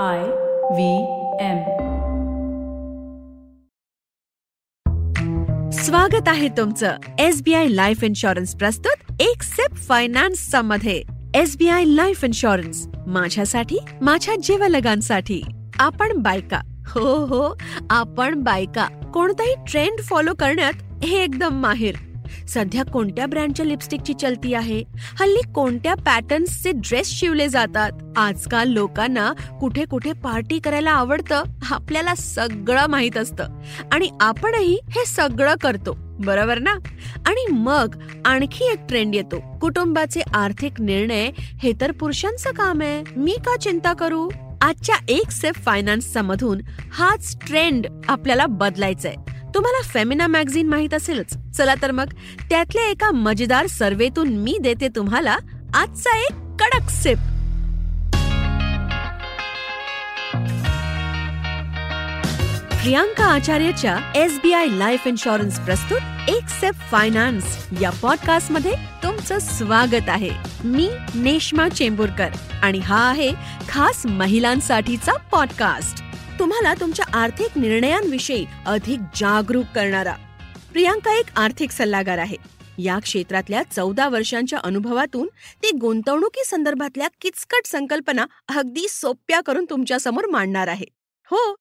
I V M. स्वागत आहे तुमचं S B I life insurance प्रस्तुत एक सेप फायनान्समध्ये. आय लाईफ इन्शुरन्स माझ्यासाठी माझ्या जीवलगांसाठी. आपण बायका. हो हो आपण बायका. कोणताही ट्रेंड फॉलो करण्यात हे एकदम माहिर. सध्या कोणत्या ब्रँडच्या लिपस्टिकची चलती आहे? हल्ली कोणत्या पॅटर्न्सचे ड्रेस शिवले जातात? आजकाल लोकांना कुठे कुठे पार्टी करायला आवडतं आपल्याला सगळं माहीत असतं. आणि आपणही हे सगळं करतो बरोबर ना? आणि मग आणखी एक ट्रेंड येतो. कुटुंबाचे आर्थिक निर्णय हे तर पुरुषांचं काम आहे. मी का चिंता करू? आजच्या एक सेफ फायनान्सचा मधून हाच ट्रेंड आपल्याला बदलायचा आहे तुम्हाला फेमिना मॅगझिन माहीत असेलच. चला तर मग त्यातल्या एका मजेदार सर्वेतून मी देते तुम्हाला आजचा एक कडक sip Priyanka आचार्यच्या S B I life insurance प्रस्तुत एक सेप फायनान्स या पॉडकास्टमध्ये तुमचं स्वागत आहे. मी नेश्मा चेंबूरकर आणि हा आहे खास महिलांसाठीचा पॉडकास्ट तुम्हाला तुमच्या आर्थिक निर्णयांविषयी अधिक जागरूक करणारा. प्रियांका एक आर्थिक सल्लागार आहे. या क्षेत्रातल्या चौदा वर्षांच्या अनुभवातून ते गुंतवणुकी संदर्भातल्या किचकट संकल्पना अगदी सोप्या करून तुमच्यासमोर मांडणार आहे. हो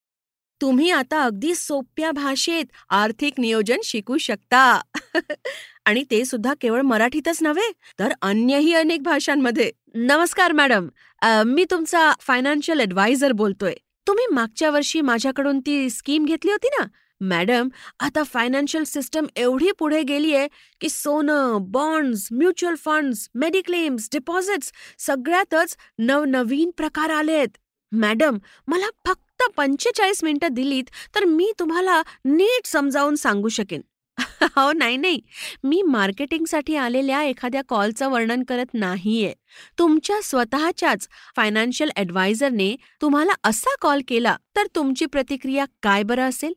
तुम्ही आता अगदी सोप्या भाषेत आर्थिक नियोजन शिकू शकता. आणि ते सुद्धा केवळ मराठीतच नव्हे तर अन्यही अनेक भाषांमध्ये. नमस्कार मॅडम. मी तुमचा फायनान्शियल ॲडवायझर बोलतोय. तुम्ही मागच्या वर्षी माझ्याकडून ती स्कीम घेतली होती ना? मॅडम आता फायनान्शियल सिस्टम एवढी पुढे गेलीये की सोनं bonds mutual funds mediclaims deposits सगळ्यातच नवनवीन प्रकार आलेत. मॅडम मला फक्त पंचेचाळीस मिनिटं दिलीत तर मी तुम्हाला नीट समजावून सांगू शकेन. हो नाही नाही. मी मार्केटिंगसाठी आलेल्या एखाद्या कॉलचं वर्णन करत नाहीये. तुमच्या स्वतःच्याच फायनान्शियल ॲडवायझरने तुम्हाला असा कॉल केला तर तुमची प्रतिक्रिया काय बरं असेल?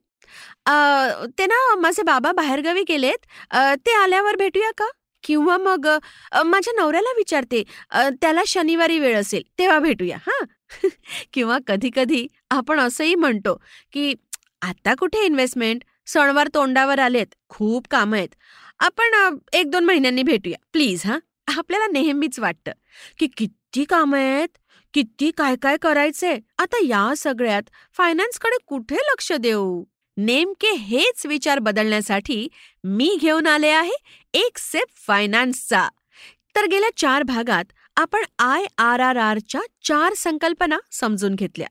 ते ना माझे बाबा बाहेरगावी गेलेत. ते आल्यावर भेटूया का? किंवा मग माझ्या नवऱ्याला विचारते त्याला शनिवारी वेळ असेल तेव्हा भेटूया हां. किंवा कधी कधी आपण असंही म्हणतो की आता कुठे इन्व्हेस्टमेंट? सणवार तोंडावर आलेत. खूप कामं आहेत. आपण एक दोन महिन्यांनी भेटूया. प्लीज हां. आपल्याला नेहमीच वाटतं की किती कामं आहेत किती काय काय करायचंय. आता या सगळ्यात फायनान्सकडे कुठे लक्ष देऊ? नेमके हेच विचार बदलण्यासाठी मी घेऊन आले आहे एक सेप फायनान्सचा. तर गेल्या चार भागात आपण आय आर आर आरच्या चार संकल्पना समजून घेतल्या.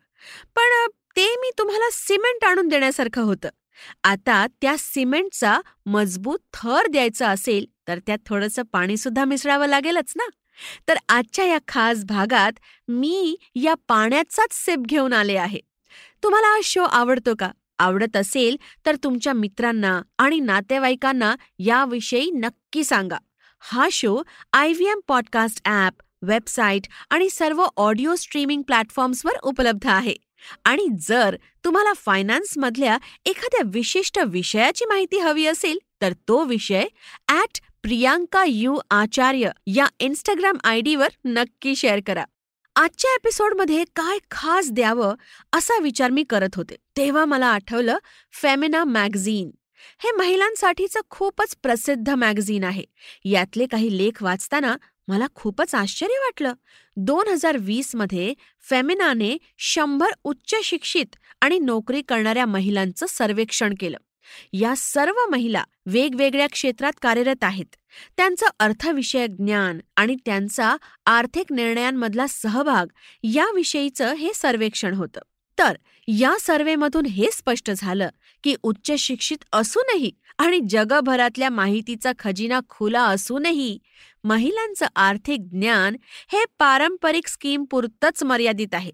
पण ते मी तुम्हाला सिमेंट आणून देण्यासारखं होतं. आता त्या सिमेंटचा मजबूत थर द्यायचा असेल तर त्यात थोडंसं पाणीसुद्धा मिसळावं लागेलच ना? तर आजच्या या खास भागात मी या पाण्याचाच सेप घेऊन आले आहे. तुम्हाला हा शो आवडतो का? आवडत असेल तर तुमच्या मित्रांना आणि नातेवाईकांना याविषयी नक्की सांगा. हा show I V M podcast app website आणि सर्व ऑडिओ स्ट्रीमिंग प्लॅटफॉर्म्सवर उपलब्ध आहे. आणि जर तुम्हाला फायनान्समधल्या एखाद्या विशिष्ट विषयाची माहिती हवी असेल तर तो विषय ॲट प्रियांका यू आचार्य या इन्स्टाग्राम आय डीवर नक्की शेअर करा. आजच्या एपिसोडमध्ये काय खास द्यावं असा विचार मी करत होते. तेव्हा मला आठवलं फेमिना मॅगझिन हे महिलांसाठीचं खूपच प्रसिद्ध मॅगझिन आहे. यातले काही लेख वाचताना मला खूपच आश्चर्य वाटलं. दोन हजार वीसमध्ये फेमिनाने शंभर उच्च शिक्षित आणि नोकरी करणाऱ्या महिलांचं सर्वेक्षण केलं. या सर्व महिला वेगवेगळ्या क्षेत्रात कार्यरत आहेत. त्यांचं अर्थविषयक ज्ञान आणि त्यांचा आर्थिक निर्णयांमधला सहभाग याविषयीचं हे सर्वेक्षण होतं. तर या सर्वेमधून हे स्पष्ट झालं की उच्च शिक्षित असूनही आणि जगभरातल्या माहितीचा खजिना खुला असूनही महिलांचं आर्थिक ज्ञान हे पारंपरिक स्कीम पुरतच मर्यादित आहे.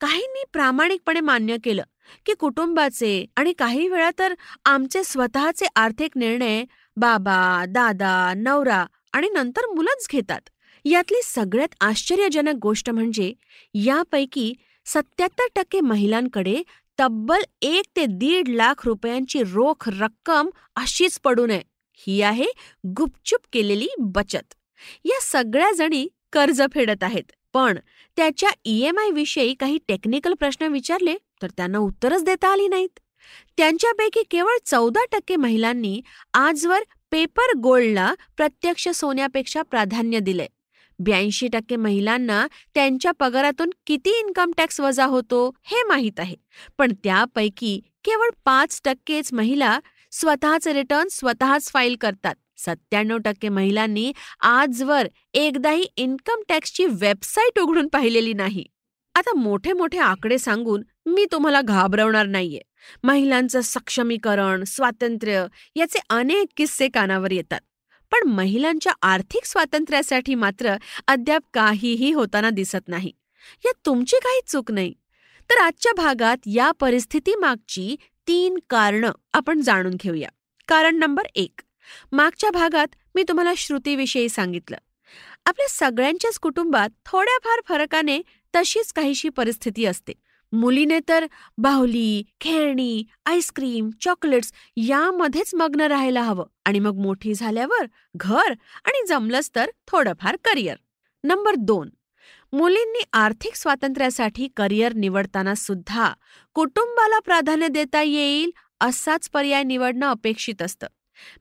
काहींनी प्रामाणिकपणे मान्य केलं की कुटुंबाचे आणि काही वेळा तर आमचे स्वतःचे आर्थिक निर्णय बाबा दादा नवरा आणि नंतर मुलंच घेतात. यातली सगळ्यात आश्चर्यजनक गोष्ट म्हणजे यापैकी सत्याहत्तर टक्के महिलांकडे तब्बल एक ते दीड लाख रुपयांची रोख रक्कम अशीच पडू नये. ही आहे गुपचूप केलेली बचत. या सगळ्या जणी कर्ज फेडत आहेत. पण त्याच्या ई एम आय विषयी काही टेक्निकल प्रश्न विचारले तर त्यांना उत्तरच देता आली नाहीत. त्यांच्यापैकी केवळ चौदा टक्के महिलांनी आजवर पेपर गोल्डला प्रत्यक्ष सोन्यापेक्षा प्राधान्य दिले. ब्याऐंशी टक्के महिलांना त्यांच्या पगारातून किती इन्कम टॅक्स वजा होतो हे माहीत आहे. पण त्यापैकी केवळ पाच टक्केच महिला स्वतःचे रिटर्न स्वतःच फाईल करतात. सत्त्याण्णव टक्के महिलांनी आजवर एकदाही इन्कम टॅक्सची वेबसाईट उघडून पाहिलेली नाही. आता मोठे मोठे आकडे सांगून मी तुम्हाला घाबरवणार नाहीये. महिलांचं सक्षमीकरण स्वातंत्र्य याचे अनेक किस्से कानावर येतात. पण महिलांच्या आर्थिक स्वातंत्र्यासाठी मात्र अद्याप काहीही होताना दिसत नाही. यात तुमची काही चूक नाही. तर आजच्या भागात या परिस्थितीमागची तीन कारणं आपण जाणून घेऊया. कारण नंबर एक मागच्या भागात मी तुम्हाला श्रुतीविषयी सांगितलं. आपल्या सगळ्यांच्याच कुटुंबात थोड्याफार फरकाने तशीच काहीशी परिस्थिती असते. मुलीने तर बाहुली खेळणी आईस्क्रीम चॉकलेट्स यामध्येच मग्न राहायला हवं आणि मग मोठी झाल्यावर घर आणि जमलंच तर थोडंफार करिअर. नंबर दोन. मुलींनी आर्थिक स्वातंत्र्यासाठी करिअर निवडताना सुद्धा कुटुंबाला प्राधान्य देता येईल असाच पर्याय निवडणं अपेक्षित असतं.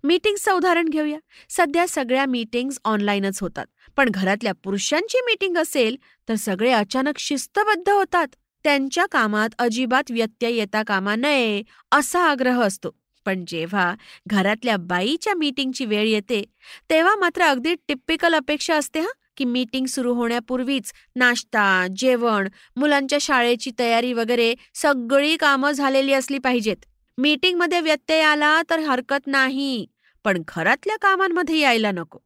मीटिंगचं उदाहरण घेऊया. सध्या सगळ्या मीटिंग्स ऑनलाईनच होतात. पण घरातल्या पुरुषांची मीटिंग असेल तर सगळे अचानक शिस्तबद्ध होतात. त्यांच्या कामात अजिबात व्यत्यय येता कामा नये असा आग्रह असतो. पण जेव्हा घरातल्या बाईच्या मीटिंगची वेळ येते तेव्हा मात्र अगदी टिपिकल अपेक्षा असते हा? की मीटिंग सुरू होण्यापूर्वीच नाश्ता जेवण मुलांच्या शाळेची तयारी वगैरे सगळी कामं झालेली असली पाहिजेत. मीटिंगमध्ये व्यत्यय आला तर हरकत नाही. पण घरातल्या कामांमध्ये यायला नको.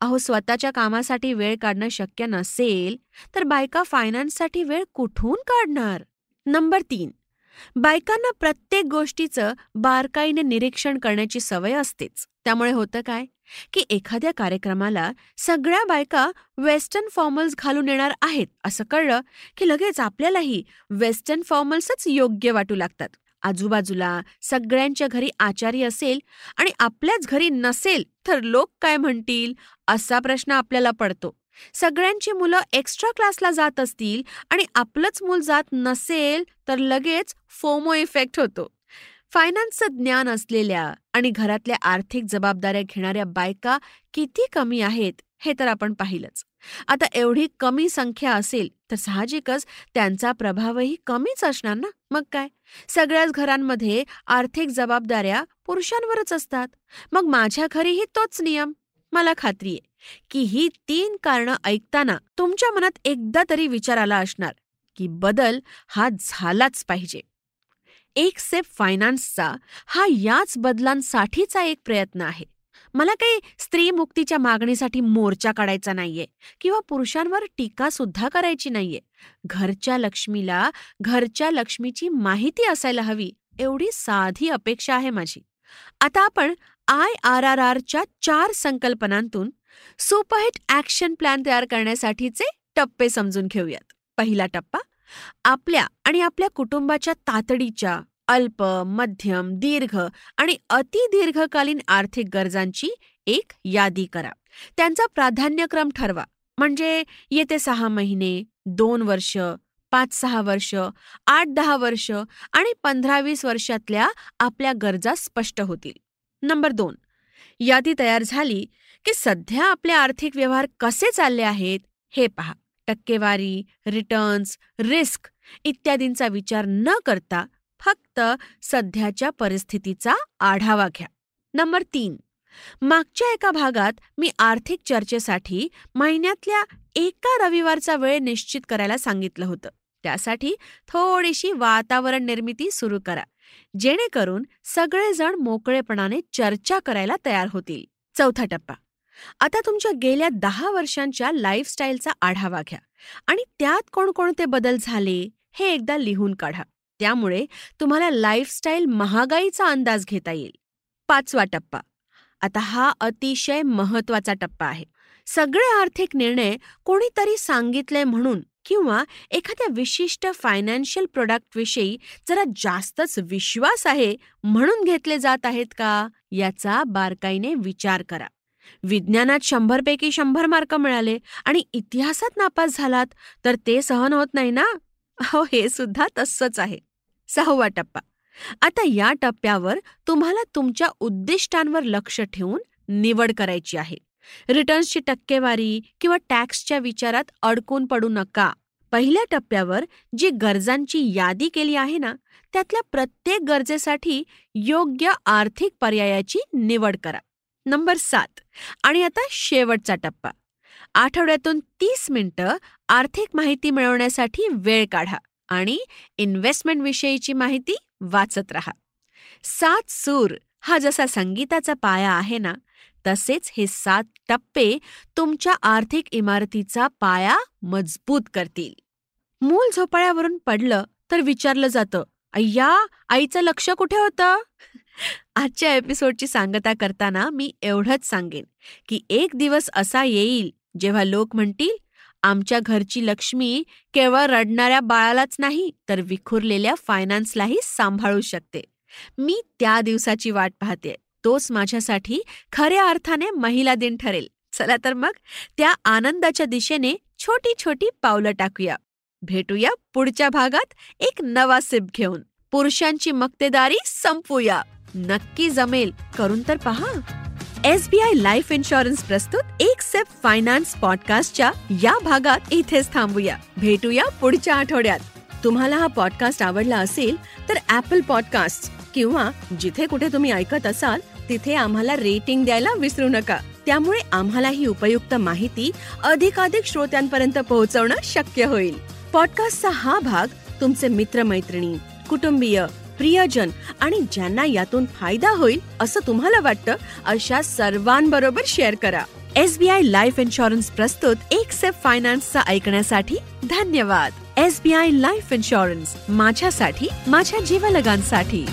अहो स्वतःच्या कामासाठी वेळ काढणं शक्य नसेल तर बायका फायनान्ससाठी वेळ कुठून काढणार? नंबर तीन. बायकांना प्रत्येक गोष्टीचं बारकाईने निरीक्षण करण्याची सवय असतेच. त्यामुळे होतं काय? की एखाद्या कार्यक्रमाला सगळ्या बायका वेस्टर्न फॉर्मल्स घालून येणार आहेत असं कळलं की लगेच आपल्यालाही वेस्टर्न फॉर्मल्सच योग्य वाटू लागतात. आजूबाजूला सगळ्यांच्या घरी आचारी असेल आणि आपल्याच घरी नसेल तर लोक काय म्हणतील? असा प्रश्न आपल्याला पडतो. सगळ्यांची मुलं एक्स्ट्रा क्लासला जात असतील आणि आपलंच मूल जात नसेल तर लगेच फोमो इफेक्ट होतो. फायनान्सचं ज्ञान असलेल्या आणि घरातल्या आर्थिक जबाबदाऱ्या घेणाऱ्या बायका किती कमी आहेत हे तर आपण पाहिलंच. आता एवढी कमी संख्या असेल तर साहजिकच त्यांचा प्रभावही कमीच असणार ना? मग काय? सगळ्याच घरांमध्ये आर्थिक जबाबदाऱ्या पुरुषांवरच असतात. मग माझ्या घरीही तोच नियम. मला खात्री आहे की ही तीन कारणं ऐकताना तुमच्या मनात एकदा तरी विचार आला असणार की बदल हा झालाच पाहिजे. एक सेफ फायनान्सचा हा याच बदलांसाठीचा एक प्रयत्न आहे. मला काही स्त्री मुक्तीच्या मागणीसाठी मोर्चा काढायचा नाहीये किंवा पुरुषांवर टीका सुद्धा करायची नाहीये. घरच्या लक्ष्मीला घरच्या लक्ष्मीची माहिती असायला हवी एवढी साधी अपेक्षा आहे माझी. आता आपण आय आर आर आरच्या चार संकल्पनांतून सुपरहिट ॲक्शन प्लॅन तयार करण्यासाठीचे टप्पे समजून घेऊयात. पहिला टप्पा आपल्या आणि आपल्या कुटुंबाच्या तातडीच्या अल्प मध्यम दीर्घ आणि अतिदीर्घकालीन आर्थिक गरजांची एक यादी करा. त्यांचा प्राधान्यक्रम ठरवा. म्हणजे येते सहा महिने दोन वर्ष पाच सहा वर्ष आठ दहा वर्ष आणि पंधरा वीस वर्षातल्या आपल्या गरजा स्पष्ट होतील. नंबर दोन यादी तयार झाली की सध्या आपले आर्थिक व्यवहार कसे चालले आहेत हे पहा. टक्केवारी रिटर्न्स रिस्क इत्यादींचा विचार न करता फक्त सध्याच्या परिस्थितीचा आढावा घ्या. नंबर तीन. मागच्या एका भागात मी आर्थिक चर्चेसाठी महिन्यातल्या एका रविवारचा वेळ निश्चित करायला सांगितलं होतं. त्यासाठी थोडीशी वातावरण निर्मिती सुरू करा. जेणेकरून सगळेजण मोकळेपणाने चर्चा करायला तयार होतील. चौथा टप्पा. आता तुमच्या गेल्या दहा वर्षांच्या लाईफस्टाईलचा आढावा घ्या. आणि त्यात कोणकोणते बदल झाले हे एकदा लिहून काढा. त्यामुळे तुम्हाला लाईफस्टाईल महागाईचा अंदाज घेता येईल. पाचवा टप्पा. आता हा अतिशय महत्त्वाचा टप्पा आहे. सगळे आर्थिक निर्णय कोणीतरी सांगितले म्हणून किंवा एखाद्या विशिष्ट फायनान्शियल प्रोडक्टविषयी जरा जास्तच विश्वास आहे म्हणून घेतले जात आहेत का याचा बारकाईने विचार करा. विज्ञानात शंभरपैकी शंभर मार्क मिळाले आणि इतिहासात नापास झालात तर ते सहन होत नाही ना? हो हे सुद्धा तसंच आहे. सहावा टप्पा. आता या टप्प्यावर तुम्हाला तुमच्या उद्दिष्टांवर लक्ष ठेवून निवड करायची आहे. रिटर्न्सची टक्केवारी किंवा टॅक्सच्या विचारात अडकून पडू नका. पहिल्या टप्प्यावर जी गरजांची यादी केली आहे ना त्यातल्या प्रत्येक गरजेसाठी योग्य आर्थिक पर्यायाची निवड करा. नंबर सात. आणि आता शेवटचा टप्पा. आठवड्यातून तीस मिनिटं आर्थिक माहिती मिळवण्यासाठी वेळ काढा आणि इन्व्हेस्टमेंटविषयीची माहिती वाचत राहा. सात सूर हा जसा संगीताचा पाया आहे ना तसेच हे सात टप्पे तुमच्या आर्थिक इमारतीचा पाया मजबूत करतील. मूल झोपाळ्यावरून पडलं तर विचारलं जातं अय्या आईचं लक्ष कुठे होतं? आजच्या एपिसोडची सांगता करताना मी एवढंच सांगेन की एक दिवस असा येईल जेव्हा लोक म्हणतील आमच्या घरची लक्ष्मी केवळ रडणाऱ्या बाळालाच नाही तर विखुरलेल्या फायनान्सलाही सांभाळू शकते. मी त्या दिवसाची वाट पाहते. तोच माझ्यासाठी खऱ्या अर्थाने महिला दिन ठरेल. चला तर मग त्या आनंदाच्या दिशेने छोटी छोटी पावलं टाकूया. भेटूया पुढच्या भागात एक नवा सिप घेऊन. पुरुषांची मक्तेदारी संपूया! नक्की जमेल. करून तर पहा. S B I life insurance प्रस्तुत एक सेप फायनान्स पॉडकास्टच्या या भागात इथेच थांबूया. भेटूया पुढच्या आठवड्यात. तुम्हाला हा पॉडकास्ट आवडला असेल तर ऍपल पॉडकास्ट किंवा जिथे कुठे तुम्ही ऐकत असाल तिथे आम्हाला रेटिंग द्यायला विसरू नका. त्यामुळे आम्हाला ही उपयुक्त माहिती अधिकाधिक श्रोत्यांपर्यंत पोहोचवणं शक्य होईल. पॉडकास्टचा हा भाग तुमचे मित्रमैत्रिणी कुटुंबीय प्रियजन आणि ज्यांना यातून फायदा होईल असं तुम्हाला वाटतं अशा सर्वांबरोबर शेअर करा. S B I life insurance प्रस्तुत एक सेफ फायनान्सचा ऐकण्यासाठी धन्यवाद. S B I life insurance माझ्यासाठी माझ्या जीवलगांसाठी.